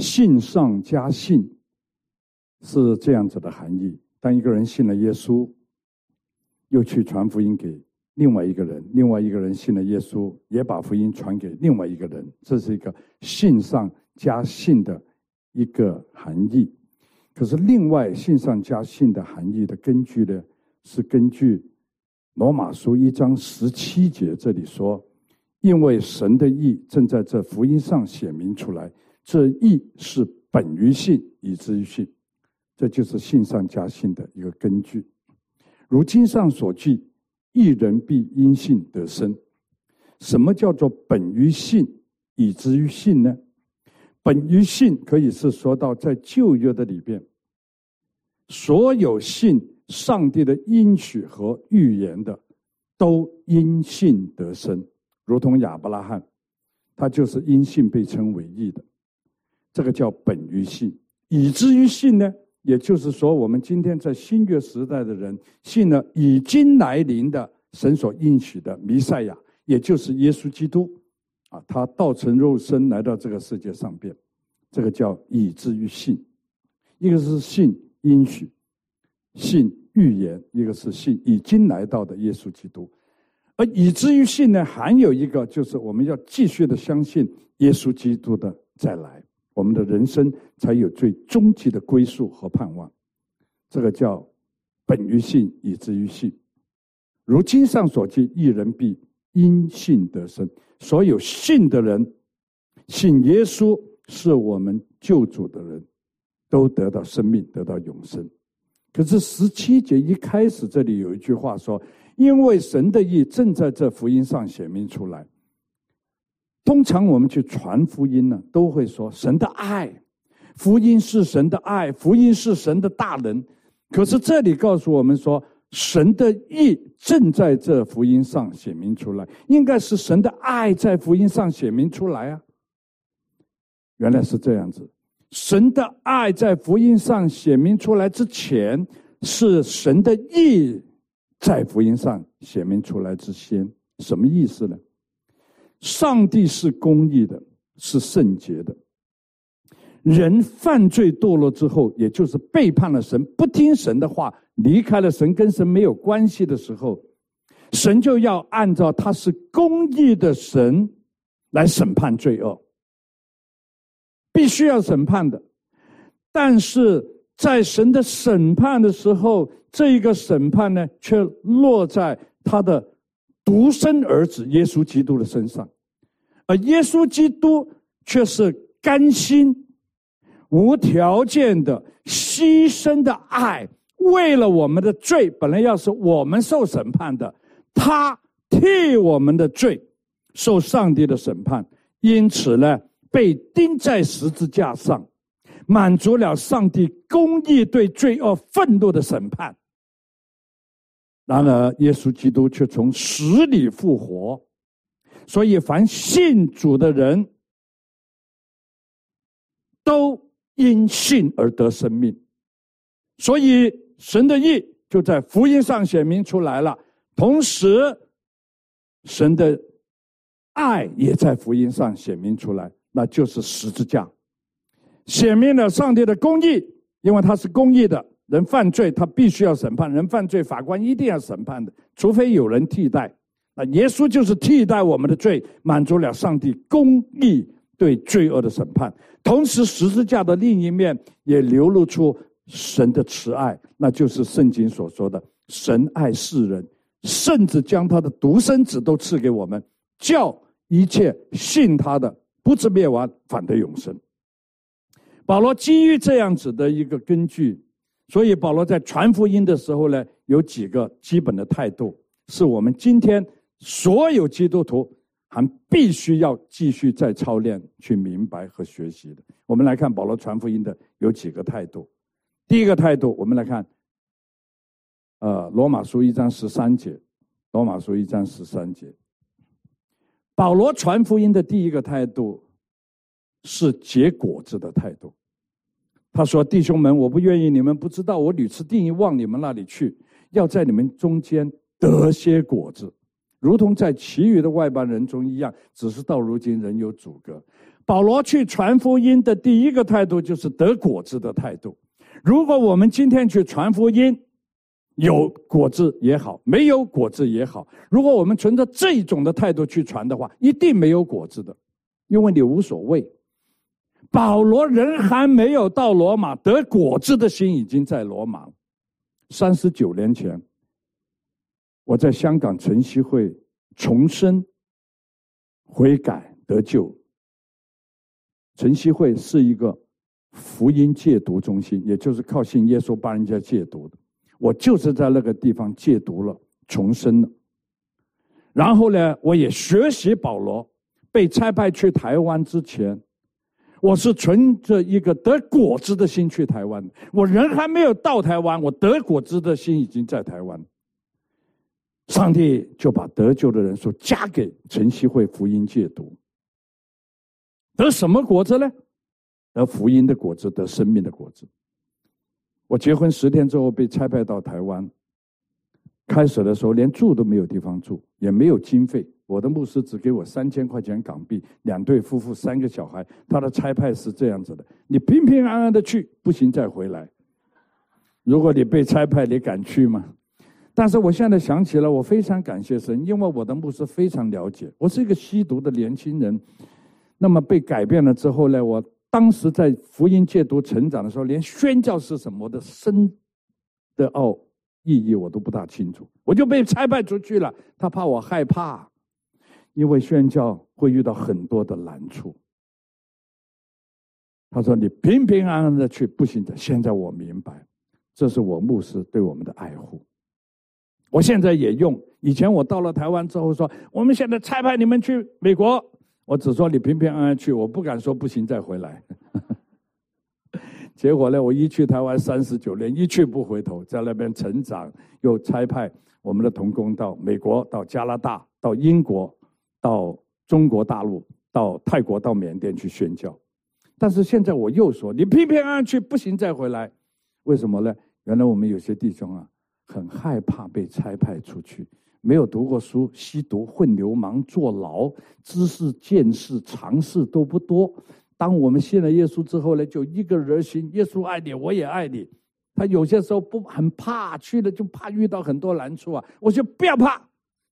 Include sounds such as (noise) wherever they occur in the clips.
信上加信是这样子的含义。当一个人信了耶稣，又去传福音给另外一个人，另外一个人信了耶稣，也把福音传给另外一个人，这是一个信上加信的一个含义。可是，另外信上加信的含义的根据呢，是根据罗马书一章十七节这里说：“因为神的意正在这福音上显明出来，这义是本于信，以至于信。”这就是信上加信的一个根据。如经上所记：“一人必因信得生。”什么叫做本于信，以至于信呢？本于信，可以是说到在旧约的里边，所有信上帝的应许和预言的，都因信得生，如同亚伯拉罕，他就是因信被称为义的，这个叫本于信。以至于信呢，也就是说，我们今天在新约时代的人信了已经来临的神所应许的弥赛亚，也就是耶稣基督。啊，他道成肉身来到这个世界上边，这个叫以至于信，一个是信应许，信预言，一个是信已经来到的耶稣基督，而以至于信呢，还有一个就是我们要继续的相信耶稣基督的再来，我们的人生才有最终极的归宿和盼望，这个叫本于信，以至于信，如经上所记，一人必因信得生。所有信的人，信耶稣是我们救主的人，都得到生命，得到永生。可是十七节一开始，这里有一句话说：“因为神的意正在这福音上显明出来。”通常我们去传福音呢，都会说神的爱，福音是神的爱，福音是神的大能。可是这里告诉我们说。神的意正在这福音上显明出来，应该是神的爱在福音上显明出来啊。原来是这样子，神的爱在福音上显明出来之前，是神的意在福音上显明出来之先。什么意思呢？上帝是公义的，是圣洁的。人犯罪堕落之后，也就是背叛了神，不听神的话，离开了神，跟神没有关系的时候，神就要按照他是公义的神来审判罪恶，必须要审判的。但是在神的审判的时候，这一个审判呢，却落在他的独生儿子耶稣基督的身上，而耶稣基督却是甘心。无条件的牺牲的爱，为了我们的罪，本来要是我们受审判的，他替我们的罪受上帝的审判，因此呢，被钉在十字架上，满足了上帝公义对罪恶愤怒的审判。然而，耶稣基督却从死里复活，所以凡信主的人都。因信而得生命，所以神的意就在福音上显明出来了。同时，神的爱也在福音上显明出来，那就是十字架，显明了上帝的公义，因为他是公义的。人犯罪，他必须要审判；人犯罪，法官一定要审判的，除非有人替代。那耶稣就是替代我们的罪，满足了上帝公义。对罪恶的审判，同时十字架的另一面也流露出神的慈爱，那就是圣经所说的“神爱世人，甚至将他的独生子都赐给我们，叫一切信他的不至灭亡，反得永生。”保罗基于这样子的一个根据，所以保罗在传福音的时候呢，有几个基本的态度，是我们今天所有基督徒。还必须要继续再操练、去明白和学习的。我们来看保罗传福音的有几个态度。第一个态度，我们来看，呃，罗马书一章十三节，罗马书一章十三节，保罗传福音的第一个态度是结果子的态度。他说：“弟兄们，我不愿意你们不知道，我屡次定义往你们那里去，要在你们中间得些果子。”如同在其余的外邦人中一样，只是到如今仍有阻隔。保罗去传福音的第一个态度就是得果子的态度。如果我们今天去传福音，有果子也好，没有果子也好，如果我们存着这种的态度去传的话，一定没有果子的，因为你无所谓。保罗人还没有到罗马，得果子的心已经在罗马了。三十九年前，我在香港晨曦会重生、悔改、得救。晨曦会是一个福音戒毒中心，也就是靠信耶稣帮人家戒毒的。我就是在那个地方戒毒了，重生了。然后呢，我也学习保罗。被差派去台湾之前，我是存着一个得果子的心去台湾。我人还没有到台湾，我得果子的心已经在台湾。上帝就把得救的人数加给晨曦会福音戒毒。得什么果子呢？得福音的果子，得生命的果子。我结婚十天之后被差派到台湾，开始的时候连住都没有地方住，也没有经费。我的牧师只给我三千块钱港币，两对夫妇，三个小孩。他的差派是这样子的：你平平安安的去，不行再回来。如果你被差派，你敢去吗？但是我现在想起了，我非常感谢神，因为我的牧师非常了解。我是一个吸毒的年轻人。那么被改变了之后呢？我当时在福音戒毒成长的时候，连宣教是什么的深的奥意义我都不大清楚，我就被差派出去了。他怕我害怕，因为宣教会遇到很多的难处。他说：“你平平安安的去，不行的。”现在我明白，这是我牧师对我们的爱护。我现在也用。以前我到了台湾之后说：“我们现在差派你们去美国。”我只说你平平安安去，我不敢说不行再回来。(laughs) 结果呢，我一去台湾三十九年，一去不回头，在那边成长，又差派我们的童工到美国、到加拿大、到英国、到中国大陆、到泰国、到缅甸去宣教。但是现在我又说，你平平安安去，不行再回来。为什么呢？原来我们有些弟兄啊，很害怕被差派出去。没有读过书，吸毒、混流氓、坐牢，知识、见识、常识都不多。当我们信了耶稣之后呢，就一个人心，耶稣爱你，我也爱你。他有些时候不很怕去了，就怕遇到很多难处啊。我说不要怕，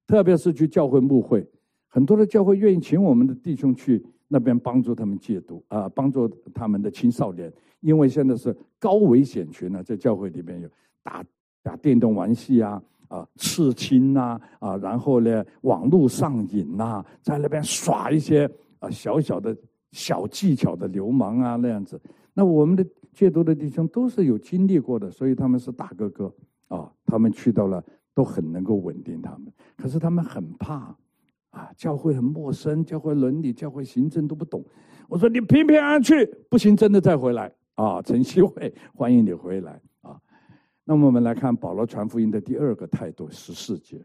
特别是去教会牧会，很多的教会愿意请我们的弟兄去那边帮助他们戒毒啊，帮助他们的青少年，因为现在是高危险群呢，在教会里面有打打电动玩戏啊。啊，刺青呐，啊，然后呢，网络上瘾呐，在那边耍一些啊小小的小技巧的流氓啊那样子。那我们的戒毒的弟兄都是有经历过的，所以他们是大哥哥啊，他们去到了都很能够稳定他们。可是他们很怕啊，教会很陌生，教会伦理、教会行政都不懂。我说你平平安安去，不行真的再回来啊，晨曦会欢迎你回来啊。那么我们来看保罗传福音的第二个态度，十四节。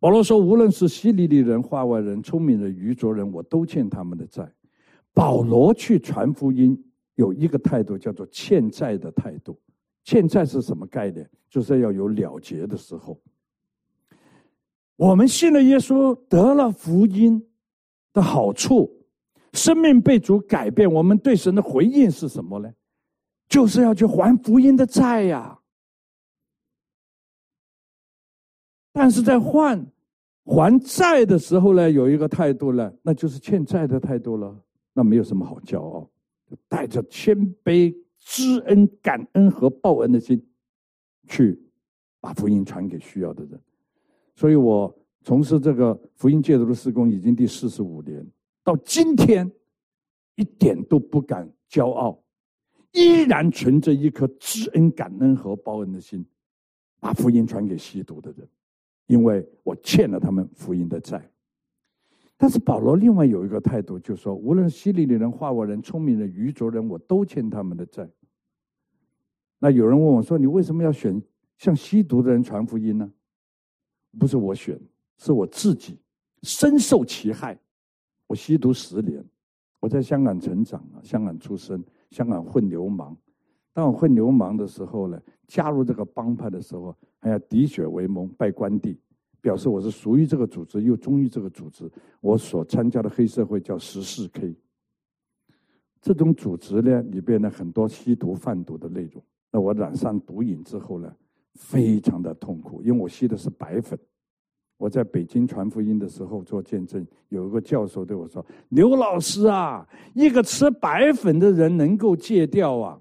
保罗说：“无论是希利利人、化外人、聪明人、愚拙人，我都欠他们的债。”保罗去传福音有一个态度，叫做欠债的态度。欠债是什么概念？就是要有了结的时候。我们信了耶稣，得了福音的好处，生命被主改变，我们对神的回应是什么呢？就是要去还福音的债呀，但是在还还债的时候呢，有一个态度呢，那就是欠债的态度了。那没有什么好骄傲，带着谦卑、知恩、感恩和报恩的心，去把福音传给需要的人。所以我从事这个福音戒毒的施工已经第四十五年，到今天一点都不敢骄傲。依然存着一颗知恩、感恩和报恩的心，把福音传给吸毒的人，因为我欠了他们福音的债。但是保罗另外有一个态度，就说：无论希利利人、化外人、聪明人、愚拙人，我都欠他们的债。那有人问我说：“你为什么要选向吸毒的人传福音呢？”不是我选，是我自己深受其害。我吸毒十年，我在香港成长啊，香港出生。香港混流氓，当我混流氓的时候呢，加入这个帮派的时候，还要滴血为盟，拜关帝，表示我是属于这个组织，又忠于这个组织。我所参加的黑社会叫十四 K。这种组织呢，里边呢很多吸毒贩毒的内容。那我染上毒瘾之后呢，非常的痛苦，因为我吸的是白粉。我在北京传福音的时候做见证，有一个教授对我说：“刘老师啊，一个吃白粉的人能够戒掉啊？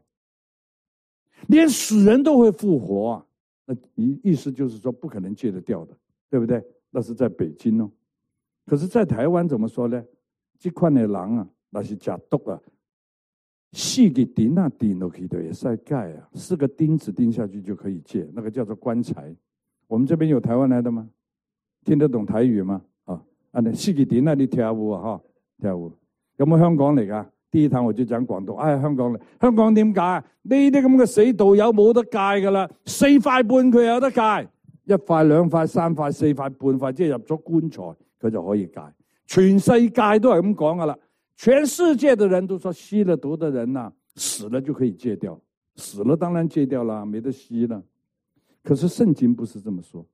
连死人都会复活，啊。那意意思就是说不可能戒得掉的，对不对？那是在北京哦。可是，在台湾怎么说呢？这块的狼啊，那是假毒啊。”细给钉那钉都可以的，也是盖啊，四个钉子钉下去就可以戒，那个叫做棺材。我们这边有台湾来的吗？听得懂台语吗？啊，啊，那细给钉那里跳舞啊，哈，跳舞。有冇香港嚟噶？第一堂我就讲广东，哎，香港嚟，香港点解？呢啲咁嘅死道友冇得戒噶啦，四块半佢有得戒，一块两块、三块、四块半块，即系入咗棺材佢就可以戒。全世界都系咁讲噶啦。全世界的人都说吸了毒的人呐，死了就可以戒掉，死了当然戒掉了，没得吸了。可是圣经不是这么说，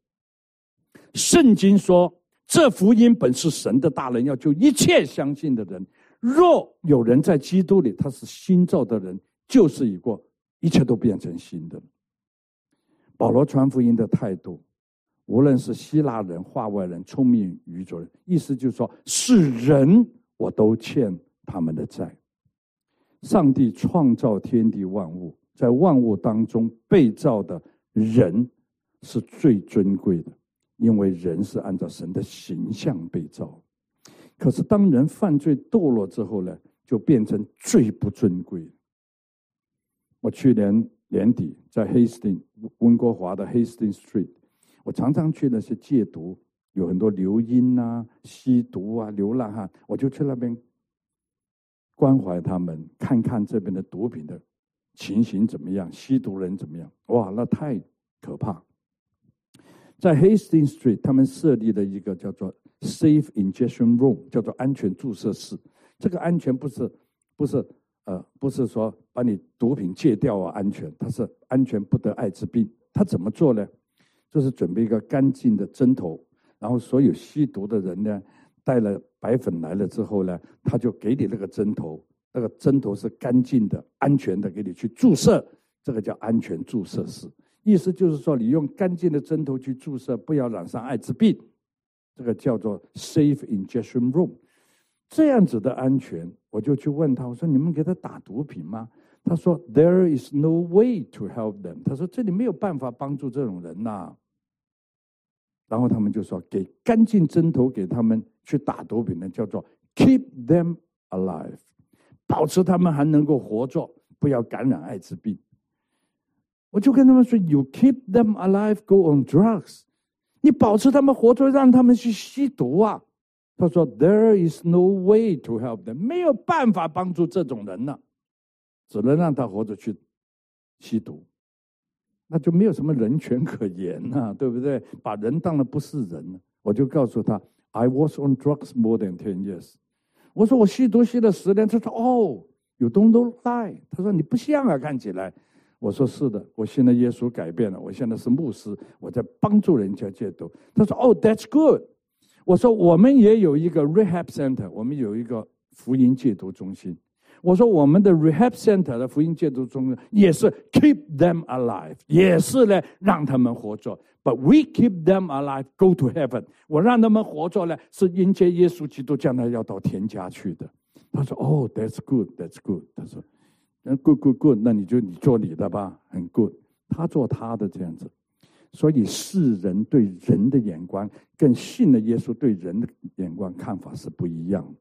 圣经说这福音本是神的大人，要救一切相信的人。若有人在基督里，他是新造的人，旧事已过，一切都变成新的。保罗传福音的态度，无论是希腊人、化外人、聪明愚拙人，意思就是说是人。我都欠他们的债。上帝创造天地万物，在万物当中被造的人是最尊贵的，因为人是按照神的形象被造。可是当人犯罪堕落之后呢，就变成最不尊贵。我去年年底在 Hastings 温哥华的 Hastings Street，我常常去那些戒毒。有很多流音啊、吸毒啊、流浪汉，我就去那边关怀他们，看看这边的毒品的情形怎么样，吸毒人怎么样？哇，那太可怕！在 Hastings Street，他们设立了一个叫做 Safe Injection Room，叫做安全注射室。这个安全不是不是呃不是说把你毒品戒掉啊，安全，它是安全不得艾滋病。他怎么做呢？就是准备一个干净的针头。然后所有吸毒的人呢，带了白粉来了之后呢，他就给你那个针头，那个针头是干净的、安全的，给你去注射，这个叫安全注射室。意思就是说，你用干净的针头去注射，不要染上艾滋病，这个叫做 safe injection room。这样子的安全，我就去问他，我说你们给他打毒品吗？他说 there is no way to help them。他说这里没有办法帮助这种人呐。然后他们就说：“给干净针头给他们去打毒品的，叫做 keep them alive，保持他们还能够活着，不要感染艾滋病。”我就跟他们说：“You keep them alive, go on drugs，你保持他们活着，让他们去吸毒啊。”他说：“There is no way to help them，没有办法帮助这种人呢，只能让他活着去吸毒。”那就没有什么人权可言呐，对不对？把人当了不是人，我就告诉他，I was on drugs more than ten years。我说我吸毒吸了十年，他说哦，You don't lie。他说你不像啊，看起来。我说是的，我信了耶稣改变了，我现在是牧师，我在帮助人家戒毒。他说哦，That's good。我说我们也有一个 rehab center，我们有一个福音戒毒中心。我说我们的 rehab center 的福音戒毒中也是 keep them alive，也是呢让他们活着。But we keep them alive, go to heaven。我让他们活着呢，是迎接耶稣基督将来要到天家去的。他说：“哦，That's good, That's good。”他说：“Good, good, good。”那你就你做你的吧，很 good。他做他的这样子。所以世人对人的眼光，跟信了耶稣对人的眼光看法是不一样的。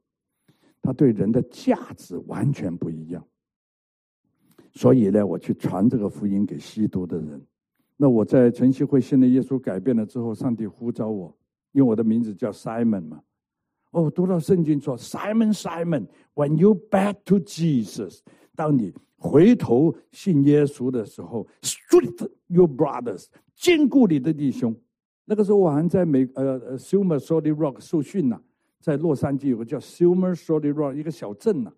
他对人的价值完全不一样，所以呢，我去传这个福音给吸毒的人。那我在晨曦会信了耶稣，改变了之后，上帝呼召我，因为我的名字叫 Simon 嘛。哦，读到圣经说，Simon，Simon，when you back to Jesus，当你回头信耶稣的时候，strengthen your brothers，坚固你的弟兄。那个时候我还在美呃呃 s u m e r Solid Rock 受训呢。在洛杉矶有个叫 Silver Solid Rock 一个小镇呐，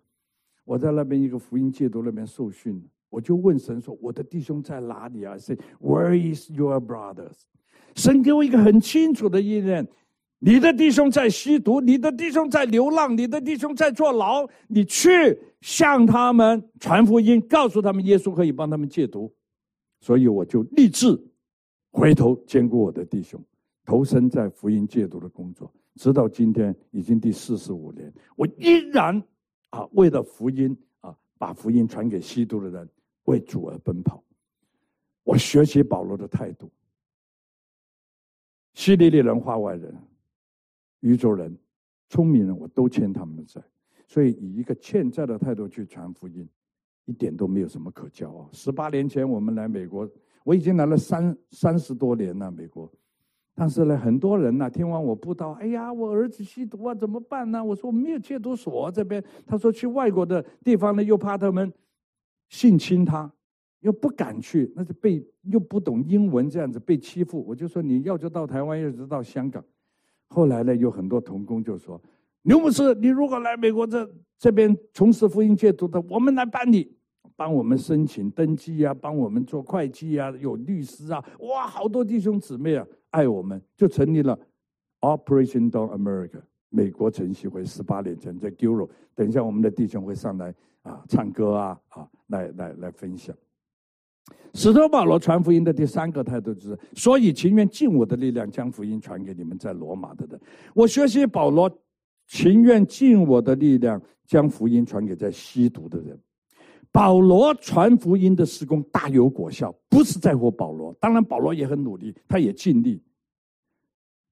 我在那边一个福音戒毒那边受训，我就问神说：“我的弟兄在哪里啊？”Say Where is your brothers？神给我一个很清楚的意念：你的弟兄在吸毒，你的弟兄在流浪，你的弟兄在坐牢，你去向他们传福音，告诉他们耶稣可以帮他们戒毒。所以我就立志回头兼顾我的弟兄，投身在福音戒毒的工作，直到今天已经第四十五年，我依然啊为了福音啊把福音传给吸毒的人，为主而奔跑。我学习保罗的态度。希利利人、化外人、宇宙人、聪明人，我都欠他们的债，所以以一个欠债的态度去传福音，一点都没有什么可骄傲。十八年前我们来美国，我已经来了三三十多年了美国，但是呢，很多人呢听完我布道，哎呀，我儿子吸毒啊，怎么办呢？我说我没有戒毒所这边，他说去外国的地方呢，又怕他们性侵他。又不敢去，那就被又不懂英文这样子被欺负。我就说你要就到台湾，要就到香港。后来呢，有很多童工就说：“刘牧师，你如果来美国这这边从事福音戒毒的，我们来帮你，帮我们申请登记啊，帮我们做会计啊，有律师啊。哇，好多弟兄姊妹啊，爱我们，就成立了 Operation Down America 美国晨曦会。十八年前在 Guru，等一下我们的弟兄会上来啊，唱歌啊，啊，来来来分享。使徒保罗传福音的第三个态度就是：所以情愿尽我的力量将福音传给你们在罗马的人。我学习保罗，情愿尽我的力量将福音传给在吸毒的人。保罗传福音的施工大有果效，不是在乎保罗，当然保罗也很努力，他也尽力。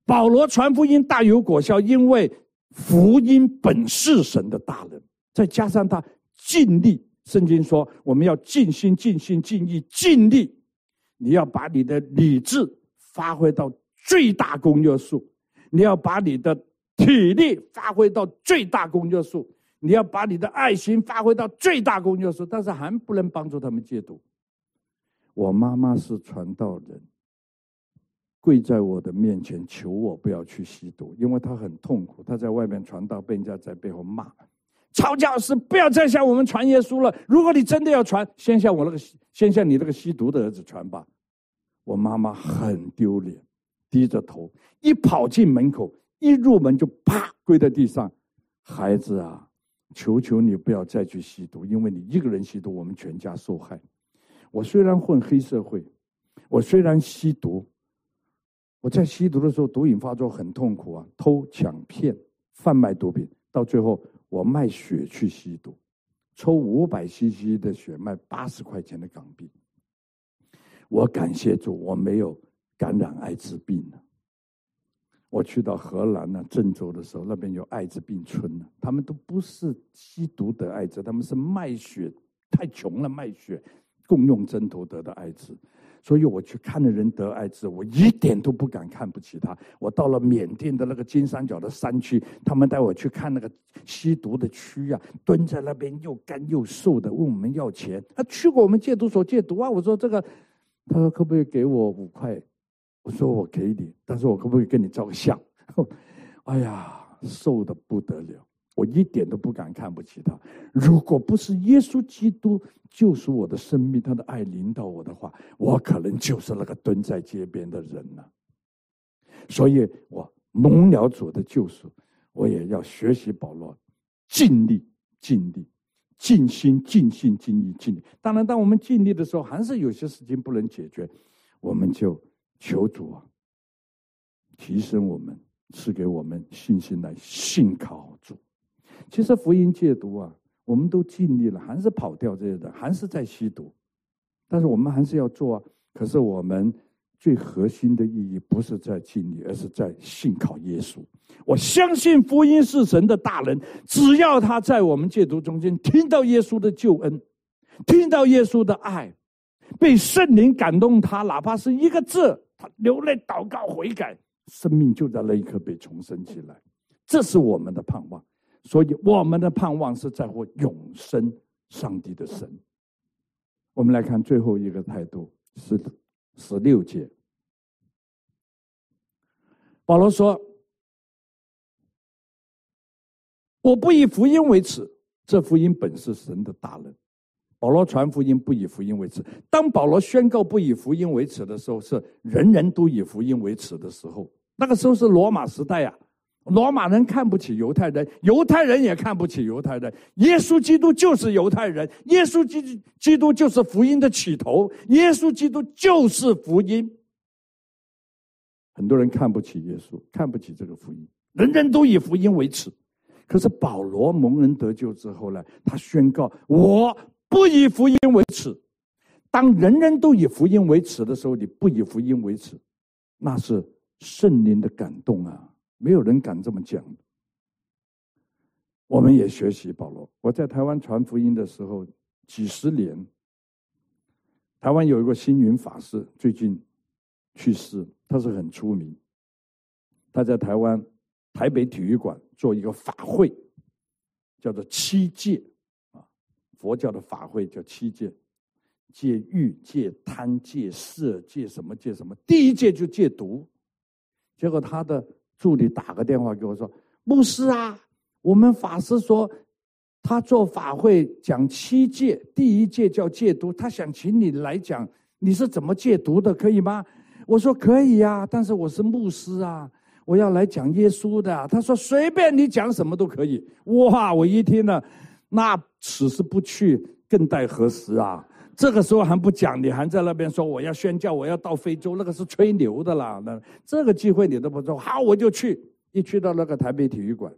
保罗传福音大有果效，因为福音本是神的大能，再加上他尽力。圣经说：“我们要尽心、尽心、尽意、尽力。你要把你的理智发挥到最大公约数，你要把你的体力发挥到最大公约数，你要把你的爱心发挥到最大公约数。但是还不能帮助他们戒毒。我妈妈是传道人，跪在我的面前求我不要去吸毒，因为她很痛苦。她在外面传道，被人家在背后骂。”曹教师，不要再向我们传耶稣了。如果你真的要传，先向我那个，先向你那个吸毒的儿子传吧。我妈妈很丢脸，低着头，一跑进门口，一入门就啪跪在地上。孩子啊，求求你不要再去吸毒，因为你一个人吸毒，我们全家受害。我虽然混黑社会，我虽然吸毒，我在吸毒的时候毒瘾发作很痛苦啊，偷抢骗贩卖毒品，到最后。我卖血去吸毒，抽五百 CC 的血卖八十块钱的港币。我感谢主，我没有感染艾滋病了。我去到荷兰呢，郑州的时候，那边有艾滋病村呢，他们都不是吸毒得艾滋，他们是卖血，太穷了卖血，共用针头得的艾滋。所以我去看的人得艾滋，我一点都不敢看不起他。我到了缅甸的那个金三角的山区，他们带我去看那个吸毒的区啊，蹲在那边又干又瘦的，问我们要钱。他去过我们戒毒所戒毒啊，我说这个，他说可不可以给我五块？我说我给你，但是我可不可以跟你照个相？(laughs) 哎呀，瘦的不得了。我一点都不敢看不起他。如果不是耶稣基督救赎我的生命，他的爱领导我的话，我可能就是那个蹲在街边的人了。所以我蒙了主的救赎，我也要学习保罗，尽力、尽力、尽心、尽心、尽意、尽力。当然，当我们尽力的时候，还是有些事情不能解决，我们就求主啊，提升我们，赐给我们信心来信靠主。其实福音戒毒啊，我们都尽力了，还是跑掉这些的，还是在吸毒。但是我们还是要做啊。可是我们最核心的意义不是在尽力，而是在信靠耶稣。我相信福音是神的大能，只要他在我们戒毒中间听到耶稣的救恩，听到耶稣的爱，被圣灵感动，他哪怕是一个字，他流泪祷告悔改，生命就在那一刻被重生起来。这是我们的盼望。所以，我们的盼望是在乎永生上帝的神。我们来看最后一个态度，是十六节。保罗说：“我不以福音为耻，这福音本是神的大能，保罗传福音不以福音为耻。当保罗宣告不以福音为耻的时候，是人人都以福音为耻的时候。那个时候是罗马时代呀，罗马人看不起犹太人，犹太人也看不起犹太人。耶稣基督就是犹太人，耶稣基督基督就是福音的起头，耶稣基督就是福音。很多人看不起耶稣，看不起这个福音，人人都以福音为耻。可是保罗蒙恩得救之后呢，他宣告：我不以福音为耻。当人人都以福音为耻的时候，你不以福音为耻，那是圣灵的感动啊！没有人敢这么讲。我们也学习保罗。我在台湾传福音的时候，几十年，台湾有一个星云法师，最近去世。他是很出名，他在台湾台北体育馆做一个法会，叫做七戒，佛教的法会叫七戒，戒欲、戒贪、戒色、戒什么戒什么。第一戒就戒毒，结果他的助理打个电话给我说：“牧师啊，我们法师说他做法会讲七戒，第一戒叫戒毒，他想请你来讲，你是怎么戒毒的，可以吗？”我说可以呀，但是我是牧师啊，我要来讲耶稣的。他说随便你讲什么都可以。哇，我一听呢，那此时不去，更待何时啊？这个时候还不讲，你还在那边说我要宣教，我要到非洲，那个是吹牛的啦。那这个机会你都不做，好我就去。一去到那个台北体育馆，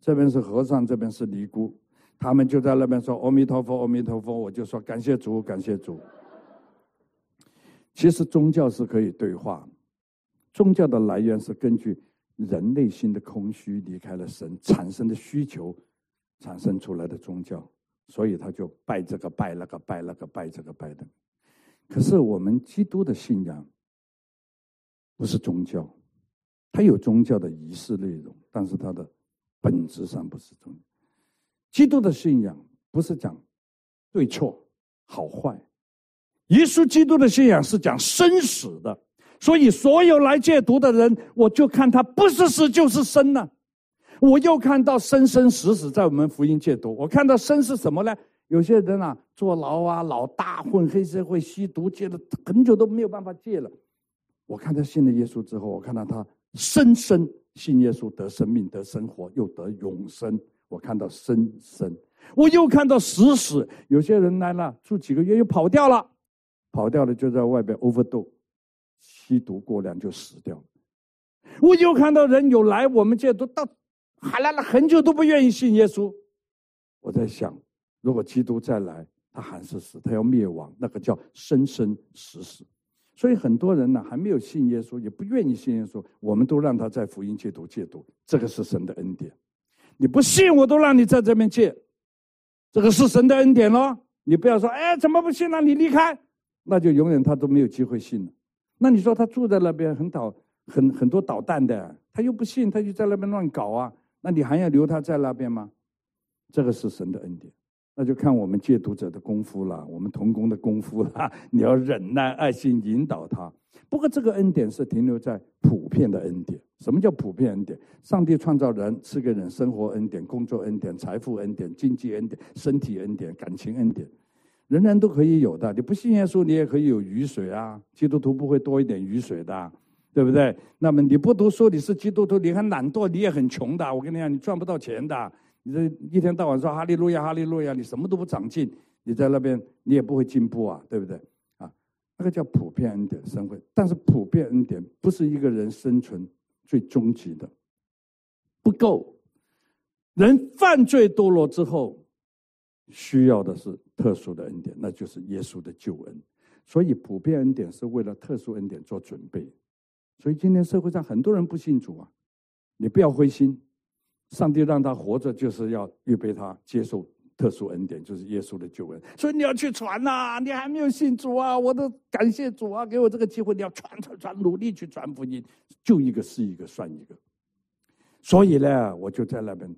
这边是和尚，这边是尼姑，他们就在那边说阿弥陀佛，阿弥陀佛。我就说感谢主，感谢主。其实宗教是可以对话，宗教的来源是根据人内心的空虚离开了神产生的需求产生出来的宗教，所以他就拜这个拜那个拜那个拜这个拜的。可是我们基督的信仰不是宗教，它有宗教的仪式内容，但是它的本质上不是宗教。基督的信仰不是讲对错好坏。耶稣基督的信仰是讲生死的，所以所有来戒毒的人，我就看他不是死就是生呢。我又看到生生死死在我们福音戒毒，我看到生是什么呢？有些人啊，坐牢啊，老大混黑社会，吸毒戒了很久都没有办法戒了。我看他信了耶稣之后，我看到他生生信耶稣得生命得生活又得永生。我看到生生，我又看到死死。有些人来了住几个月又跑掉了。跑掉了，就在外边 overdose，吸毒过量就死掉了。我又看到人有来我们戒毒到，还来了很久都不愿意信耶稣。我在想，如果基督再来，他还是死，他要灭亡，那个叫生生死死。所以很多人呢还没有信耶稣，也不愿意信耶稣，我们都让他在福音戒毒戒毒，这个是神的恩典。你不信，我都让你在这边戒，这个是神的恩典咯。你不要说，哎，怎么不信呢？你离开。那就永远他都没有机会信了。那你说他住在那边很捣很很多捣蛋的，他又不信，他就在那边乱搞啊。那你还要留他在那边吗？这个是神的恩典，那就看我们戒毒者的功夫了，我们同工的功夫了。(laughs) 你要忍耐、爱心引导他。不过这个恩典是停留在普遍的恩典。什么叫普遍恩典？上帝创造人，赐给人生活恩典、工作恩典、财富恩典、经济恩典、身体恩典、感情恩典。人人都可以有的，你不信耶稣，你也可以有雨水啊。基督徒不会多一点雨水的，对不对？那么你不读书，你是基督徒，你很懒惰，你也很穷的。我跟你讲，你赚不到钱的。你这一天到晚说哈利路亚，哈利路亚，你什么都不长进，你在那边你也不会进步啊，对不对？啊，那个叫普遍恩典生活，但是普遍恩典不是一个人生存最终极的，不够。人犯罪堕落之后。需要的是特殊的恩典，那就是耶稣的救恩。所以普遍恩典是为了特殊恩典做准备。所以今天社会上很多人不信主啊，你不要灰心，上帝让他活着就是要预备他接受特殊恩典，就是耶稣的救恩。所以你要去传呐，你还没有信主啊，我都感谢主啊，给我这个机会，你要传传传，努力去传福音，救一个是一个算一个。所以呢，我就在那边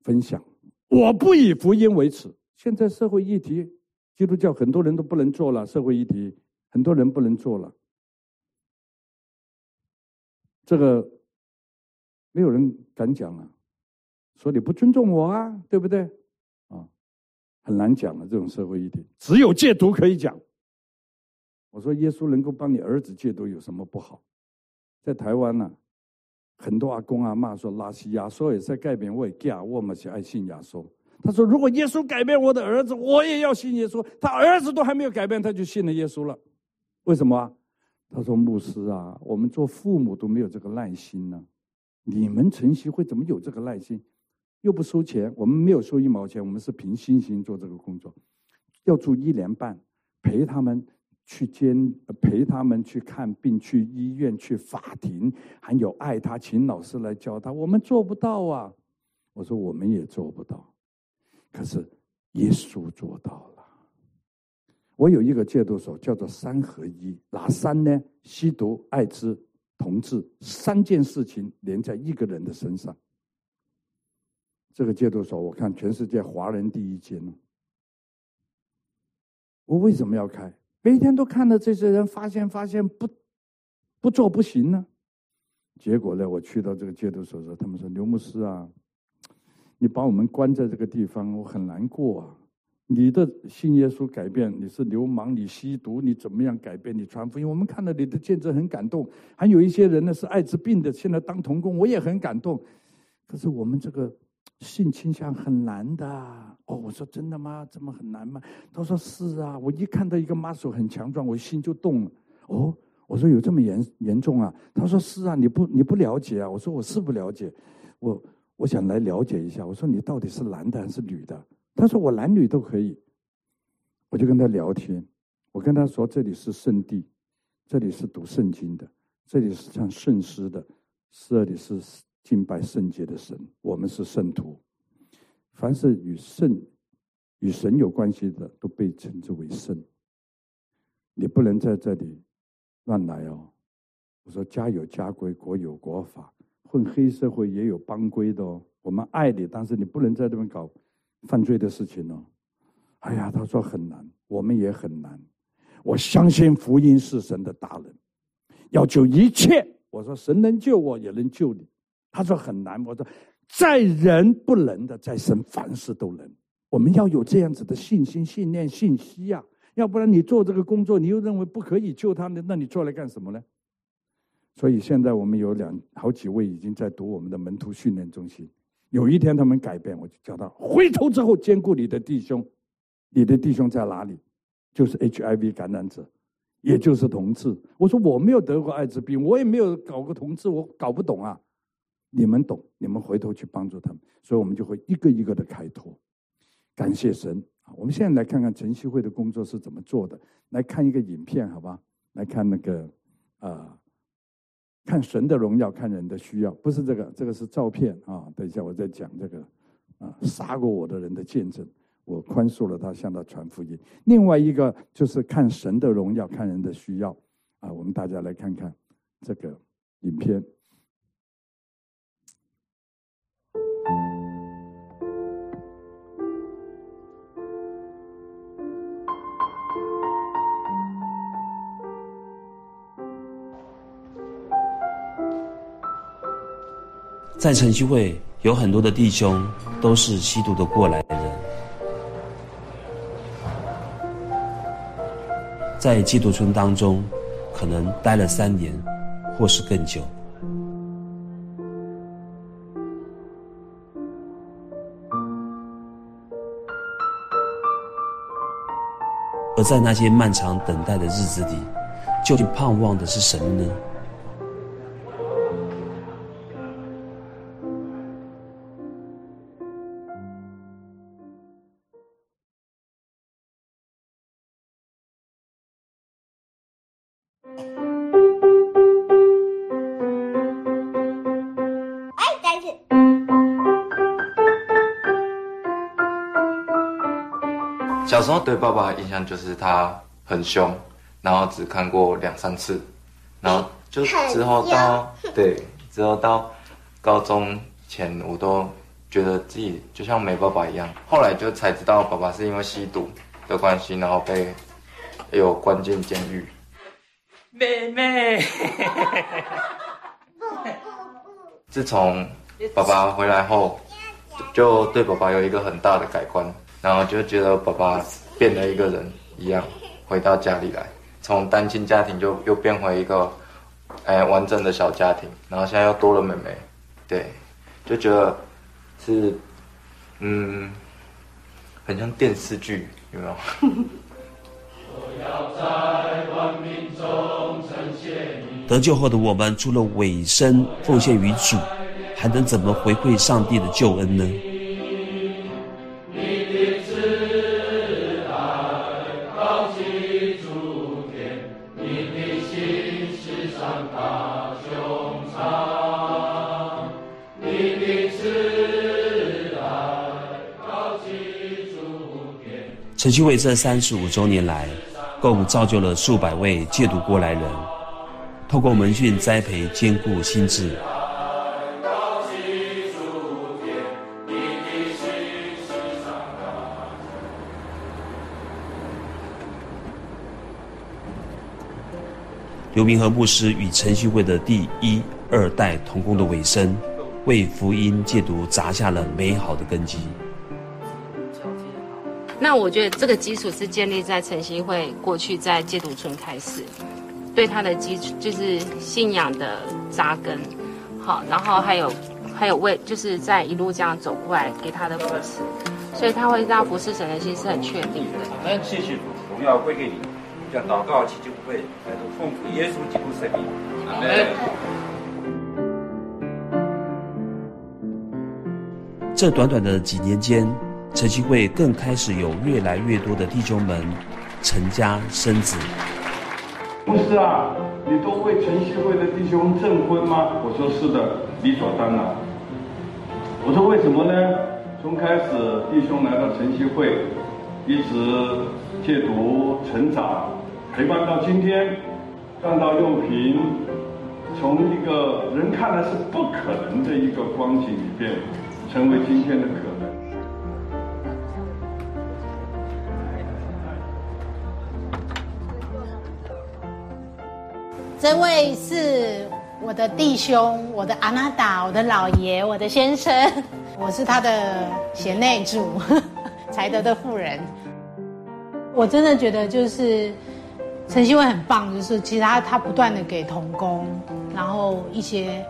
分享。我不以福音为耻。现在社会议题，基督教很多人都不能做了。社会议题，很多人不能做了。这个没有人敢讲啊，说你不尊重我啊，对不对？啊，很难讲的这种社会议题，只有戒毒可以讲。我说耶稣能够帮你儿子戒毒有什么不好？在台湾呢，很多阿公阿妈说拉西亚说也在改变我嫁，我们是爱信亚稣。他说如果耶稣改变我的儿子，我也要信耶稣。他儿子都还没有改变，他就信了耶稣了。为什么啊？他说牧师啊，我们做父母都没有这个耐心呢。你们晨曦会怎么有这个耐心？又不收钱，我们没有收一毛钱，我们是凭信心做这个工作，要住一年半，陪他们。去监陪他们去看病，去医院，去法庭，还有爱他，请老师来教他。我们做不到啊！我说我们也做不到，可是耶稣做到了。我有一个戒毒所，叫做三合一。哪三呢？吸毒、艾滋、同志，三件事情连在一个人的身上。这个戒毒所，我看全世界华人第一间我为什么要开？每天都看到这些人，发现发现不不做不行呢。结果呢，我去到这个戒毒所时候，他们说：“刘牧师啊，你把我们关在这个地方，我很难过啊。你的信耶稣改变，你是流氓，你吸毒，你怎么样改变？你传福音，我们看到你的见证很感动。还有一些人呢是艾滋病的，现在当童工，我也很感动。可是我们这个。”性倾向很难的哦，我说真的吗？这么很难吗？他说是啊，我一看到一个 muscle 很强壮，我心就动了。哦，我说有这么严严重啊？他说是啊，你不你不了解啊？我说我是不了解，我我想来了解一下。我说你到底是男的还是女的？他说我男女都可以。我就跟他聊天，我跟他说这里是圣地，这里是读圣经的，这里是唱圣诗的，这里是。敬拜圣洁的神，我们是圣徒。凡是与圣、与神有关系的，都被称之为圣。你不能在这里乱来哦。我说家有家规，国有国法，混黑社会也有帮规的哦。我们爱你，但是你不能在这边搞犯罪的事情哦。哎呀，他说很难，我们也很难。我相信福音是神的大能，要救一切。我说神能救我，也能救你。他说很难，我说在人不能的，在神凡事都能。我们要有这样子的信心、信念、信息呀，要不然你做这个工作，你又认为不可以救他们，那你做来干什么呢？所以现在我们有两好几位已经在读我们的门徒训练中心。有一天他们改变，我就叫他回头之后兼顾你的弟兄。你的弟兄在哪里？就是 HIV 感染者，也就是同志。我说我没有得过艾滋病，我也没有搞过同志，我搞不懂啊。你们懂，你们回头去帮助他们，所以我们就会一个一个的开拓。感谢神啊！我们现在来看看晨曦会的工作是怎么做的。来看一个影片，好吧？来看那个啊，看神的荣耀，看人的需要，不是这个，这个是照片啊。等一下我再讲这个啊，杀过我的人的见证，我宽恕了他，向他传福音。另外一个就是看神的荣耀，看人的需要啊。我们大家来看看这个影片。在晨曦会有很多的弟兄都是吸毒的过来人，在基督村当中，可能待了三年，或是更久。而在那些漫长等待的日子里，究竟盼望的是什么呢？对爸爸的印象就是他很凶，然后只看过两三次，然后就之后到 (laughs) 对之后到高中前，我都觉得自己就像没爸爸一样。后来就才知道爸爸是因为吸毒的关系，然后被有关进监狱。妹妹，(laughs) 自从爸爸回来后，就对爸爸有一个很大的改观。然后就觉得爸爸变了一个人一样，回到家里来，从单亲家庭就又变回一个，哎，完整的小家庭，然后现在又多了妹妹，对，就觉得是，嗯，很像电视剧，有没有？(laughs) 得救后的我们，除了委身奉献于主，还能怎么回馈上帝的救恩呢？陈希伟这三十五周年来，共造就了数百位戒毒过来人，透过门训栽培，坚固心智。刘明和牧师与陈旭慧的第一、二代同工的尾声，为福音戒毒砸下了美好的根基。那我觉得这个基础是建立在晨曦会过去在戒毒村开始，对他的基础就是信仰的扎根，好，然后还有还有为就是在一路这样走过来给他的扶持，所以他会让服侍神的心是很确定的。那谢谢主，荣耀归给你，叫祷告祈求不会，来都奉主耶稣基督圣名，阿门。这短短的几年间。晨曦会更开始有越来越多的弟兄们成家生子。牧师啊，你都为晨曦会的弟兄证婚吗？我说是的，理所当然。我说为什么呢？从开始弟兄来到晨曦会，一直戒毒成长，陪伴到今天，看到幼平从一个人看来是不可能的一个光景里边，成为今天的这位是我的弟兄，我的阿娜达，我的老爷，我的先生，我是他的贤内助，(laughs) 才德的妇人。我真的觉得就是陈希伟很棒，就是其实他他不断的给童工，然后一些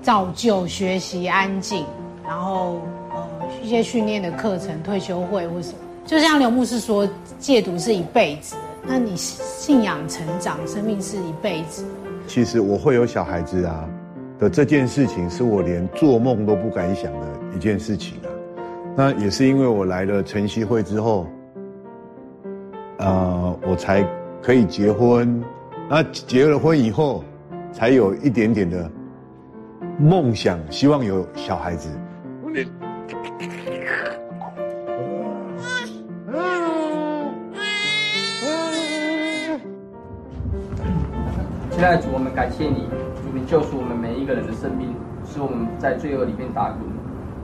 造就、学习、安静，然后呃一些训练的课程、退休会或什么，就像刘牧师说，戒毒是一辈子。那你信仰成长，生命是一辈子。其实我会有小孩子啊的这件事情，是我连做梦都不敢想的一件事情啊。那也是因为我来了晨曦会之后，呃，我才可以结婚。那结了婚以后，才有一点点的梦想，希望有小孩子。现在主，我们感谢你，主你救赎我们每一个人的生命，使我们在罪恶里面打滚，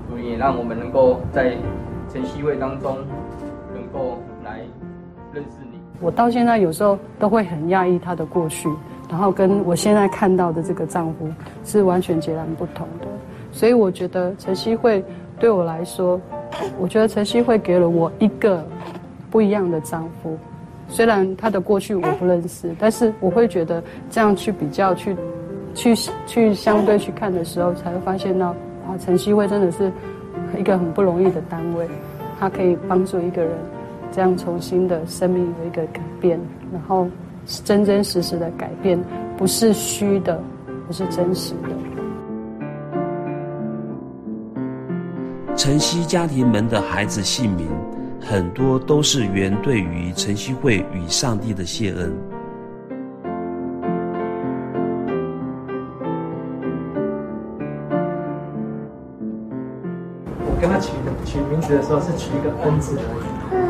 主也让我们能够在晨曦会当中，能够来认识你。我到现在有时候都会很讶异他的过去，然后跟我现在看到的这个丈夫是完全截然不同的。所以我觉得晨曦会对我来说，我觉得晨曦会给了我一个不一样的丈夫。虽然他的过去我不认识，但是我会觉得这样去比较、去、去、去相对去看的时候，才会发现到啊，晨曦会真的是一个很不容易的单位，它可以帮助一个人这样重新的生命有一个改变，然后真真实实的改变，不是虚的，不是真实的。晨曦家庭门的孩子姓名。很多都是源对于晨曦会与上帝的谢恩。我跟他取的取名字的时候是取一个恩字而已，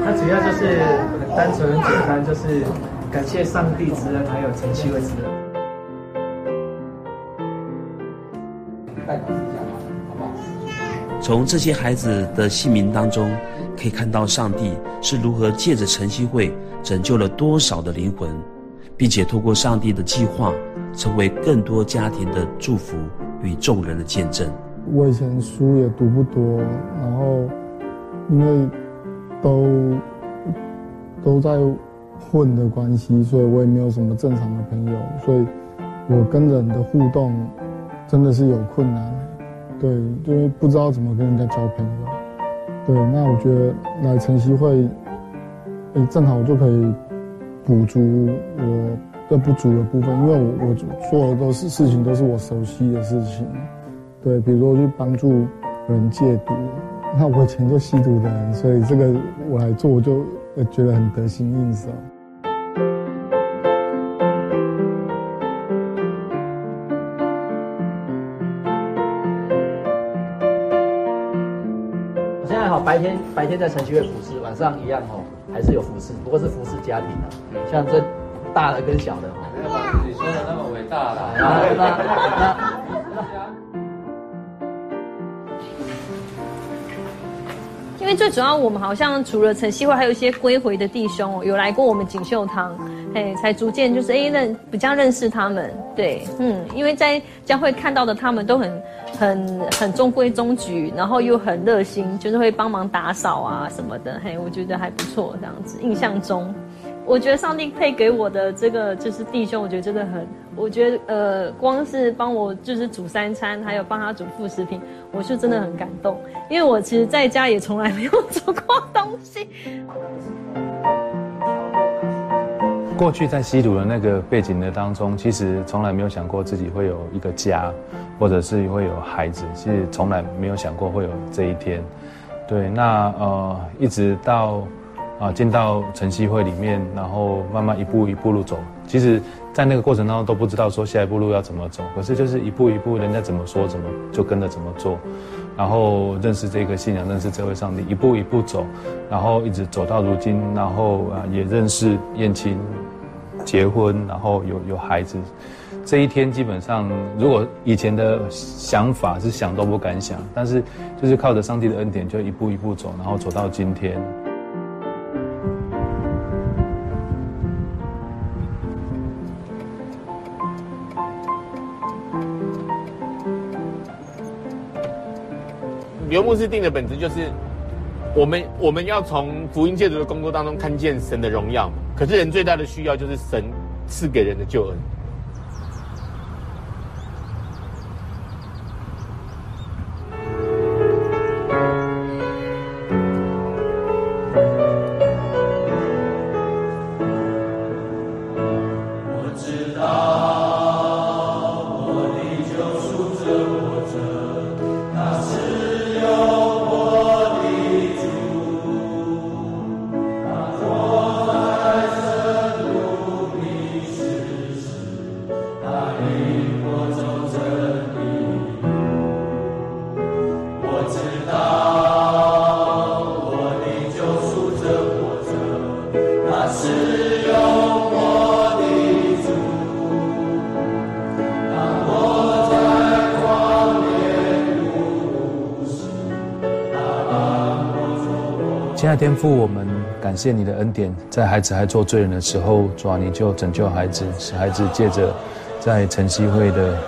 他主要就是很单纯很简单，就是感谢上帝之恩，还有晨曦会之恩。从这些孩子的姓名当中。可以看到上帝是如何借着晨曦会拯救了多少的灵魂，并且透过上帝的计划，成为更多家庭的祝福与众人的见证。我以前书也读不多，然后因为都都在混的关系，所以我也没有什么正常的朋友，所以我跟人的互动真的是有困难，对，因为不知道怎么跟人家交朋友。对，那我觉得来晨曦会，诶，正好就可以补足我的不足的部分，因为我我做的都是事情都是我熟悉的事情，对，比如说去帮助人戒毒，那我以前就吸毒的人，所以这个我来做，我就觉得很得心应手。白天白天在城区会服侍，晚上一样哦，还是有服侍，不过是服侍家庭的，像这大的跟小的哦。没有把自己说的那么伟大了。那那因因为最主要，我们好像除了晨曦会，还有一些归回的弟兄有来过我们锦绣堂，哎，才逐渐就是哎认比较认识他们。对，嗯，因为在教会看到的他们都很。很很中规中矩，然后又很热心，就是会帮忙打扫啊什么的。嘿，我觉得还不错，这样子。印象中，我觉得上帝配给我的这个就是弟兄，我觉得真的很，我觉得呃，光是帮我就是煮三餐，还有帮他煮副食品，我是真的很感动。因为我其实在家也从来没有煮过东西。过去在吸毒的那个背景的当中，其实从来没有想过自己会有一个家，或者是会有孩子，其实从来没有想过会有这一天。对，那呃，一直到啊进到晨曦会里面，然后慢慢一步一步路走。其实，在那个过程当中都不知道说下一步路要怎么走，可是就是一步一步，人家怎么说怎么就跟着怎么做，然后认识这个信仰，认识这位上帝，一步一步走，然后一直走到如今，然后啊也认识燕青。结婚，然后有有孩子，这一天基本上，如果以前的想法是想都不敢想，但是就是靠着上帝的恩典，就一步一步走，然后走到今天。游牧是定的本质就是，我们我们要从福音戒毒的工作当中看见神的荣耀。可是人最大的需要就是神赐给人的救恩。父，我们感谢你的恩典，在孩子还做罪人的时候，主啊，你就拯救孩子，使孩子借着在晨曦会的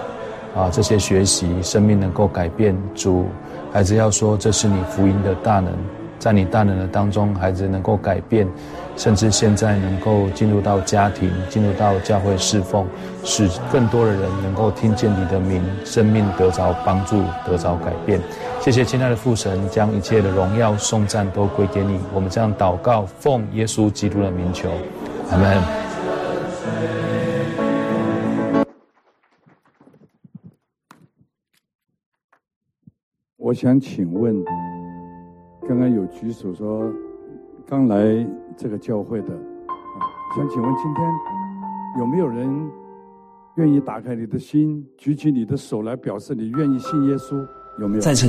啊这些学习，生命能够改变。主，孩子要说这是你福音的大能。在你大能的当中，孩子能够改变，甚至现在能够进入到家庭，进入到教会侍奉，使更多的人能够听见你的名，生命得着帮助，得着改变。谢谢亲爱的父神，将一切的荣耀颂赞都归给你。我们这样祷告，奉耶稣基督的名求，阿门。我想请问。刚刚有举手说，刚来这个教会的，想请问今天有没有人愿意打开你的心，举起你的手来表示你愿意信耶稣？有没有？在成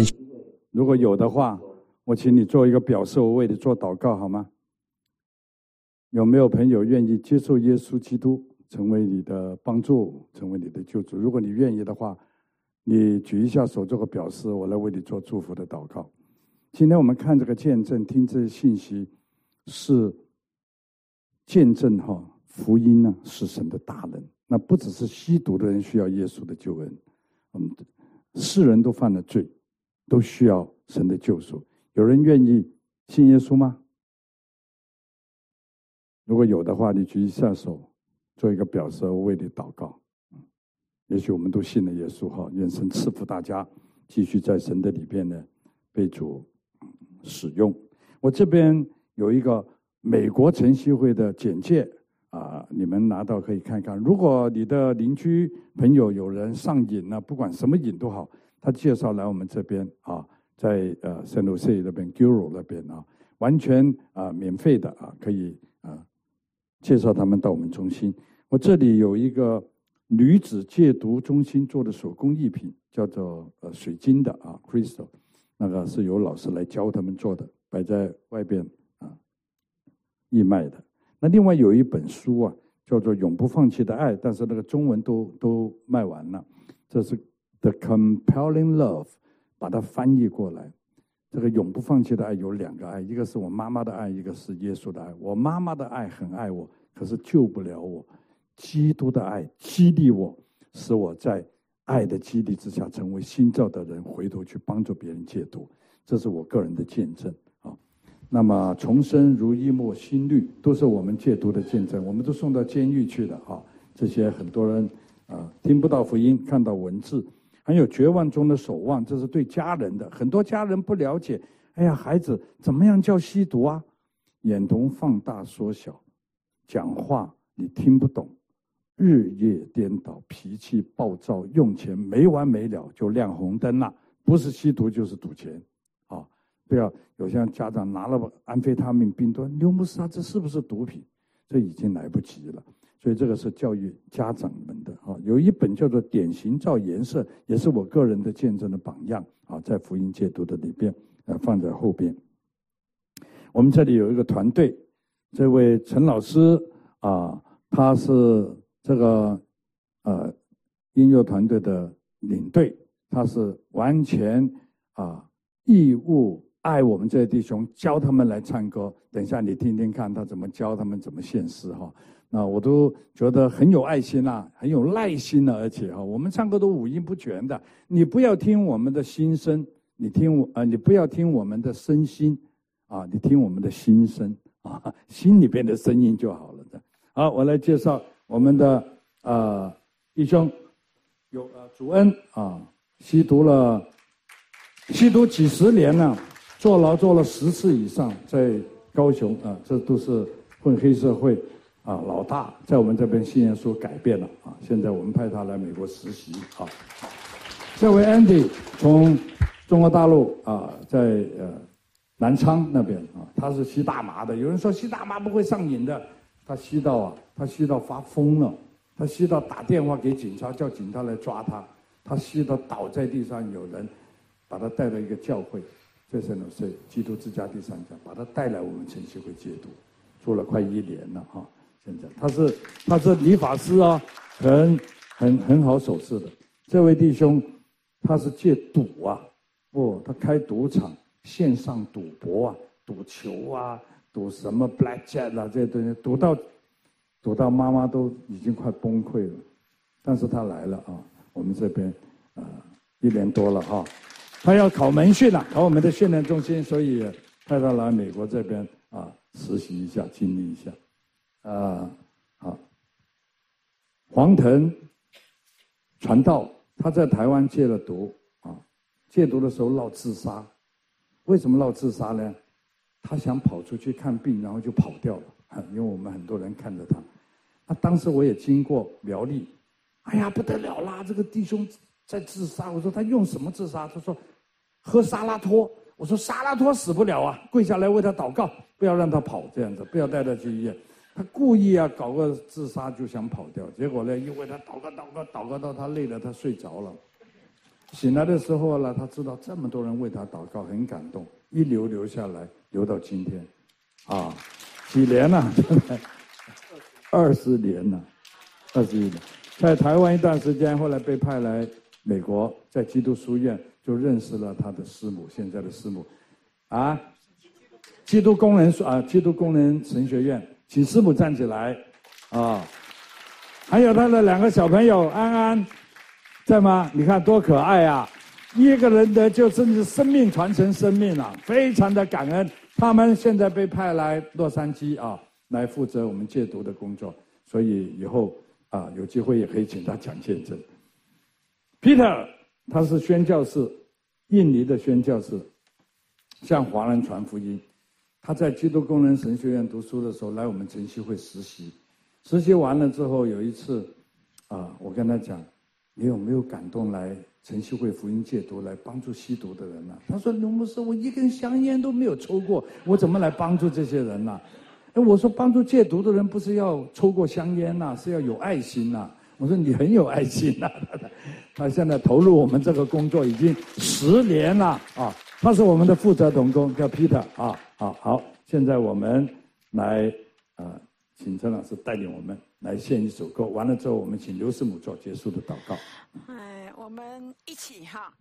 如果有的话，我请你做一个表示，我为你做祷告好吗？有没有朋友愿意接受耶稣基督，成为你的帮助，成为你的救主？如果你愿意的话，你举一下手做个表示，我来为你做祝福的祷告。今天我们看这个见证，听这些信息，是见证哈福音呢，是神的大能。那不只是吸毒的人需要耶稣的救恩，嗯，世人都犯了罪，都需要神的救赎。有人愿意信耶稣吗？如果有的话，你举一下手，做一个表示，我为你祷告。也许我们都信了耶稣哈，愿神赐福大家，继续在神的里边呢被主使用。我这边有一个美国晨曦会的简介啊，你们拿到可以看看。如果你的邻居朋友有人上瘾了，不管什么瘾都好，他介绍来我们这边啊，在呃圣路西那边、Guru 那边啊，完全啊免费的啊，可以啊介绍他们到我们中心。我这里有一个。女子戒毒中心做的手工艺品叫做呃水晶的啊，crystal，那个是由老师来教他们做的，摆在外边啊义卖的。那另外有一本书啊，叫做《永不放弃的爱》，但是那个中文都都卖完了。这是《The Compelling Love》，把它翻译过来。这个永不放弃的爱有两个爱，一个是我妈妈的爱，一个是耶稣的爱。我妈妈的爱很爱我，可是救不了我。基督的爱激励我，使我在爱的激励之下成为新造的人，回头去帮助别人戒毒，这是我个人的见证啊。那么重生如一抹新绿，都是我们戒毒的见证。我们都送到监狱去的啊。这些很多人啊听不到福音，看到文字，还有绝望中的守望，这是对家人的。很多家人不了解，哎呀，孩子怎么样叫吸毒啊？眼瞳放大缩小，讲话你听不懂。日夜颠倒，脾气暴躁，用钱没完没了，就亮红灯了。不是吸毒就是赌钱，啊！不要有些家长拿了安非他命、冰端、牛姆斯啊，这是不是毒品？这已经来不及了。所以这个是教育家长们的啊。有一本叫做《典型照颜色》，也是我个人的见证的榜样啊，在福音戒毒的里边，呃，放在后边。我们这里有一个团队，这位陈老师啊，他是。这个呃，音乐团队的领队，他是完全啊义务爱我们这些弟兄，教他们来唱歌。等一下你听听看他怎么教他们怎么献诗哈。那我都觉得很有爱心呐，很有耐心的，而且哈，我们唱歌都五音不全的。你不要听我们的心声，你听我啊，你不要听我们的声心啊，你听我们的心声啊，心里边的声音就好了的。好，我来介绍。我们的呃弟兄有呃主恩啊吸毒了，吸毒几十年了，坐牢坐了十次以上，在高雄啊，这都是混黑社会啊老大，在我们这边信仰说改变了啊，现在我们派他来美国实习啊。这位 Andy 从中国大陆啊，在呃南昌那边啊，他是吸大麻的，有人说吸大麻不会上瘾的。他吸到啊，他吸到发疯了，他吸到打电话给警察，叫警察来抓他。他吸到倒在地上，有人把他带到一个教会，这是呢是基督之家第三家，把他带来我们晨曦会戒毒，做了快一年了哈。现在他是他是理发师啊，很很很好手势的。这位弟兄他是戒赌啊，不，他开赌场，线上赌博啊，赌球啊。赌什么 blackjack 啦，这些东西赌到赌到妈妈都已经快崩溃了，但是他来了啊，我们这边啊一年多了哈，他要考门训了，考我们的训练中心，所以派他来美国这边啊实习一下，经历一下，啊好，黄腾传道，他在台湾戒了毒啊，戒毒的时候闹自杀，为什么闹自杀呢？他想跑出去看病，然后就跑掉了，因为我们很多人看着他。那当时我也经过苗栗，哎呀不得了啦！这个弟兄在自杀。我说他用什么自杀？他说喝沙拉托。我说沙拉托死不了啊，跪下来为他祷告，不要让他跑，这样子不要带他去医院。他故意啊搞个自杀就想跑掉，结果呢又为他祷告祷告祷告到他累了，他睡着了。醒来的时候呢，他知道这么多人为他祷告，很感动，一流流下来。留到今天，啊，几年了？二十年了，二十一年，在台湾一段时间，后来被派来美国，在基督书院就认识了他的师母，现在的师母，啊，基督工人啊，基督工人神学院，请师母站起来，啊，还有他的两个小朋友安安，在吗？你看多可爱啊！一个人的就甚至生命传承生命啊，非常的感恩。他们现在被派来洛杉矶啊，来负责我们戒毒的工作，所以以后啊有机会也可以请他讲见证。Peter 他是宣教士，印尼的宣教士，向华人传福音。他在基督工人神学院读书的时候，来我们晨曦会实习。实习完了之后，有一次，啊，我跟他讲，你有没有感动来晨曦会福音戒毒，来帮助吸毒的人呢？他说：“刘牧师，我一根香烟都没有抽过，我怎么来帮助这些人呢？”哎，我说帮助戒毒的人不是要抽过香烟呐，是要有爱心呐。我说你很有爱心呐。(laughs) 他现在投入我们这个工作已经十年了啊，他是我们的负责同工，叫 Peter 啊。好好，现在我们来啊，请陈老师带领我们来献一首歌。完了之后，我们请刘师母做结束的祷告。哎，我们一起哈。